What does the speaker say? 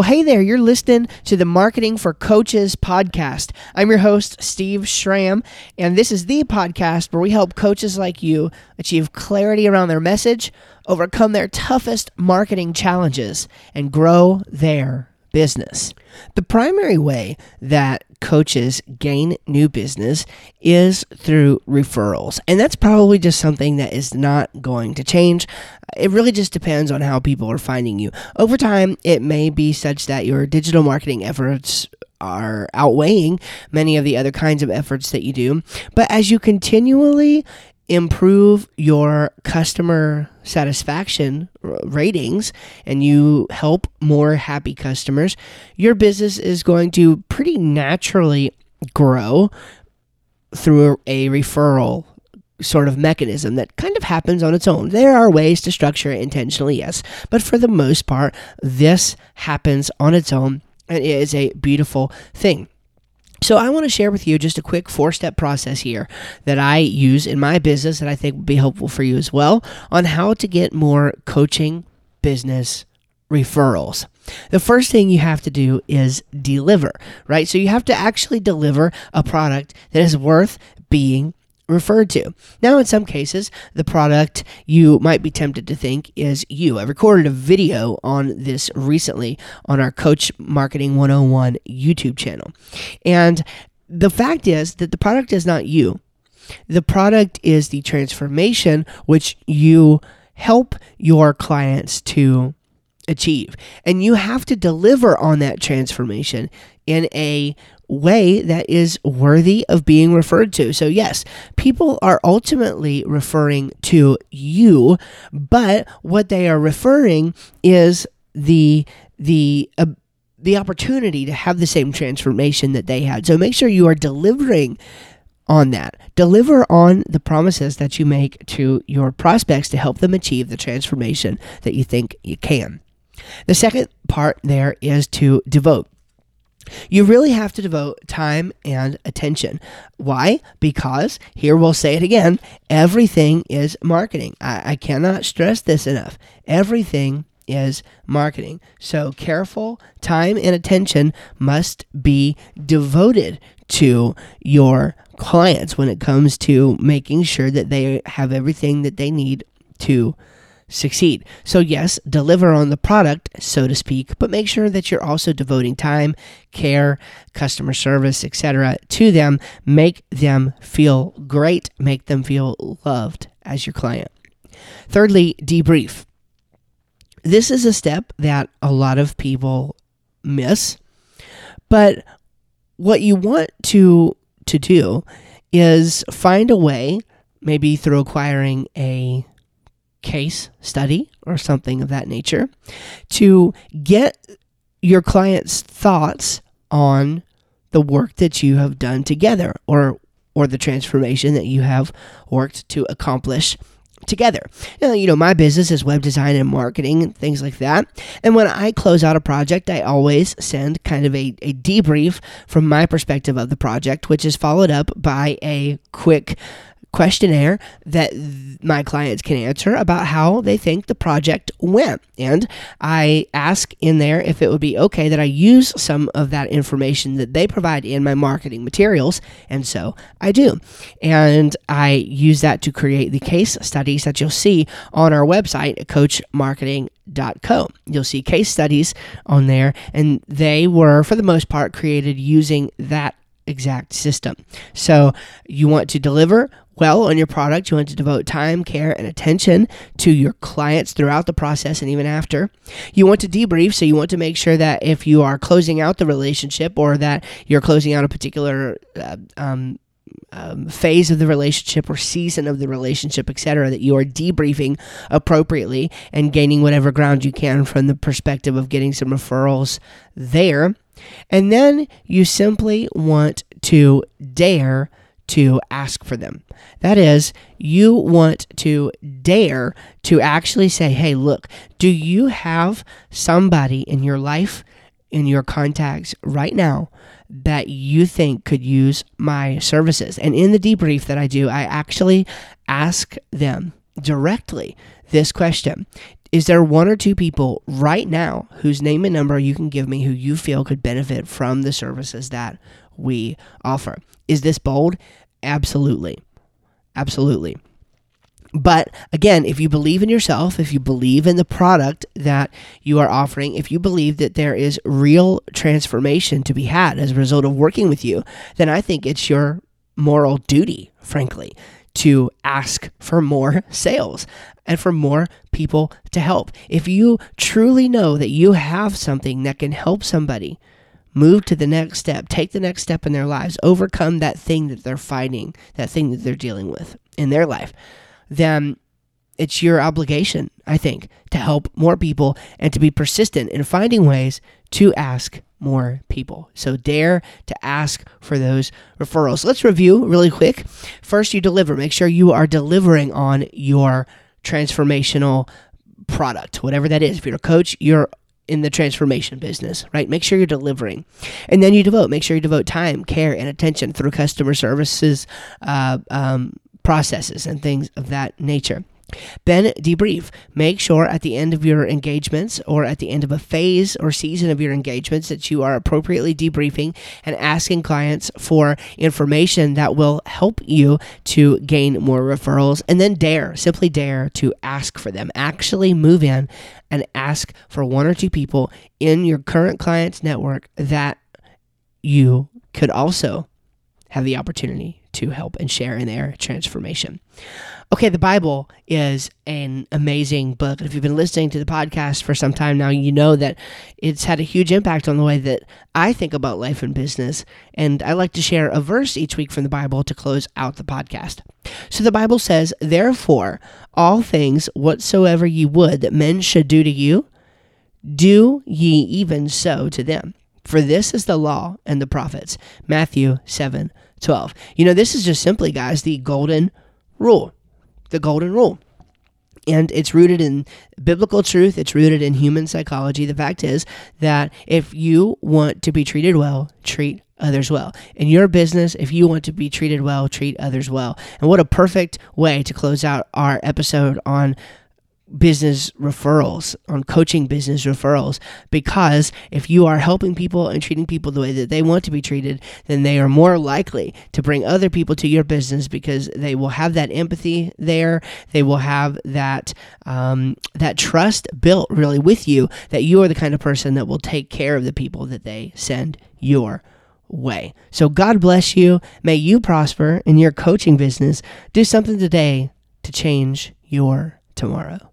Well, hey there, you're listening to the Marketing for Coaches podcast. I'm your host, Steve Schramm, and this is the podcast where we help coaches like you achieve clarity around their message, overcome their toughest marketing challenges, and grow their business. The primary way that coaches gain new business is through referrals. And that's probably just something that is not going to change. It really just depends on how people are finding you. Over time, it may be such that your digital marketing efforts are outweighing many of the other kinds of efforts that you do. But as you continually improve your customer satisfaction ratings and you help more happy customers, your business is going to pretty naturally grow through a, referral sort of mechanism that kind of happens on its own. There are ways to structure it intentionally, yes, but for the most part, this happens on its own and it is a beautiful thing. So, I want to share with you just a quick four step process here that I use in my business that I think will be helpful for you as well on how to get more coaching business referrals. The first thing you have to do is deliver, right? So, you have to actually deliver a product that is worth being referred to. Now, in some cases, the product you might be tempted to think is you. I recorded a video on this recently on our Coach Marketing 101 YouTube channel. And the fact is that the product is not you. The product is the transformation which you help your clients to achieve. And you have to deliver on that transformation in a way that is worthy of being referred to. So, yes, people are ultimately referring to you, but what they are referring is the the uh, the opportunity to have the same transformation that they had. So make sure you are delivering on that. Deliver on the promises that you make to your prospects to help them achieve the transformation that you think you can. The second part there is to devote. You really have to devote time and attention. Why? Because, here we'll say it again, everything is marketing. I, I cannot stress this enough. Everything is marketing. So, careful time and attention must be devoted to your clients when it comes to making sure that they have everything that they need to succeed. So, yes, deliver on the product, so to speak, but make sure that you're also devoting time, care, customer service, etc. to them. Make them feel great, make them feel loved as your client. Thirdly, debrief. This is a step that a lot of people miss, but what you want to to do is find a way maybe through acquiring a case study or something of that nature to get your client's thoughts on the work that you have done together or or the transformation that you have worked to accomplish together. Now, you know, my business is web design and marketing and things like that. And when I close out a project, I always send kind of a, a debrief from my perspective of the project, which is followed up by a quick questionnaire that my clients can answer about how they think the project went. And I ask in there if it would be okay that I use some of that information that they provide in my marketing materials. And so I do. And I use that to create the case studies that you'll see on our website at coachmarketing.co. You'll see case studies on there, and they were, for the most part, created using that exact system. So you want to deliver well on your product. You want to devote time, care, and attention to your clients throughout the process and even after. You want to debrief, so you want to make sure that if you are closing out the relationship or that you're closing out a particular uh, um, um, phase of the relationship or season of the relationship, etc., that you are debriefing appropriately and gaining whatever ground you can from the perspective of getting some referrals there. And then you simply want to dare to ask for them. That is, you want to dare to actually say, hey, look, do you have somebody in your life, in your contacts right now that you think could use my services? And in the debrief that I do, I actually ask them directly this question is there one or two people right now whose name and number you can give me who you feel could benefit from the services that we offer? Is this bold? Absolutely. Absolutely. But again, if you believe in yourself, if you believe in the product that you are offering, if you believe that there is real transformation to be had as a result of working with you, then I think it's your moral duty, frankly, to ask for more sales and for more people to help. If you truly know that you have something that can help somebody move to the next step, take the next step in their lives, overcome that thing that they're fighting, that thing that they're dealing with in their life, then it's your obligation, I think, to help more people and to be persistent in finding ways to ask more people. So dare to ask for those referrals. Let's review really quick. First, you deliver. Make sure you are delivering on your transformational product, whatever that is. If you're a coach, you're in the transformation business, right? Make sure you're delivering. And then you devote, make sure you devote time, care, and attention through customer services uh, um, processes and things of that nature. Then debrief. Make sure at the end of your engagements or at the end of a phase or season of your engagements that you are appropriately debriefing and asking clients for information that will help you to gain more referrals. And then dare, simply dare to ask for them. Actually move in and ask for one or two people in your current clients network that you could also have the opportunity to help and share in their transformation. Okay, the Bible is an amazing book. If you've been listening to the podcast for some time now, you know that it's had a huge impact on the way that I think about life and business. And I like to share a verse each week from the Bible to close out the podcast. So the Bible says, Therefore, all things whatsoever ye would that men should do to you, do ye even so to them. For this is the law and the prophets. Matthew 7 12. You know, this is just simply, guys, the golden rule the golden rule. And it's rooted in biblical truth, it's rooted in human psychology. The fact is that if you want to be treated well, treat others well. In your business, if you want to be treated well, treat others well. And what a perfect way to close out our episode on business referrals, on coaching business referrals. Because if you are helping people and treating people the way that they want to be treated, then they are more likely to bring other people to your business because they will have that empathy there. They will have that um, that trust built really with you that you are the kind of person that will take care of the people that they send your way. So God bless you. May you prosper in your coaching business. Do something today to change your tomorrow.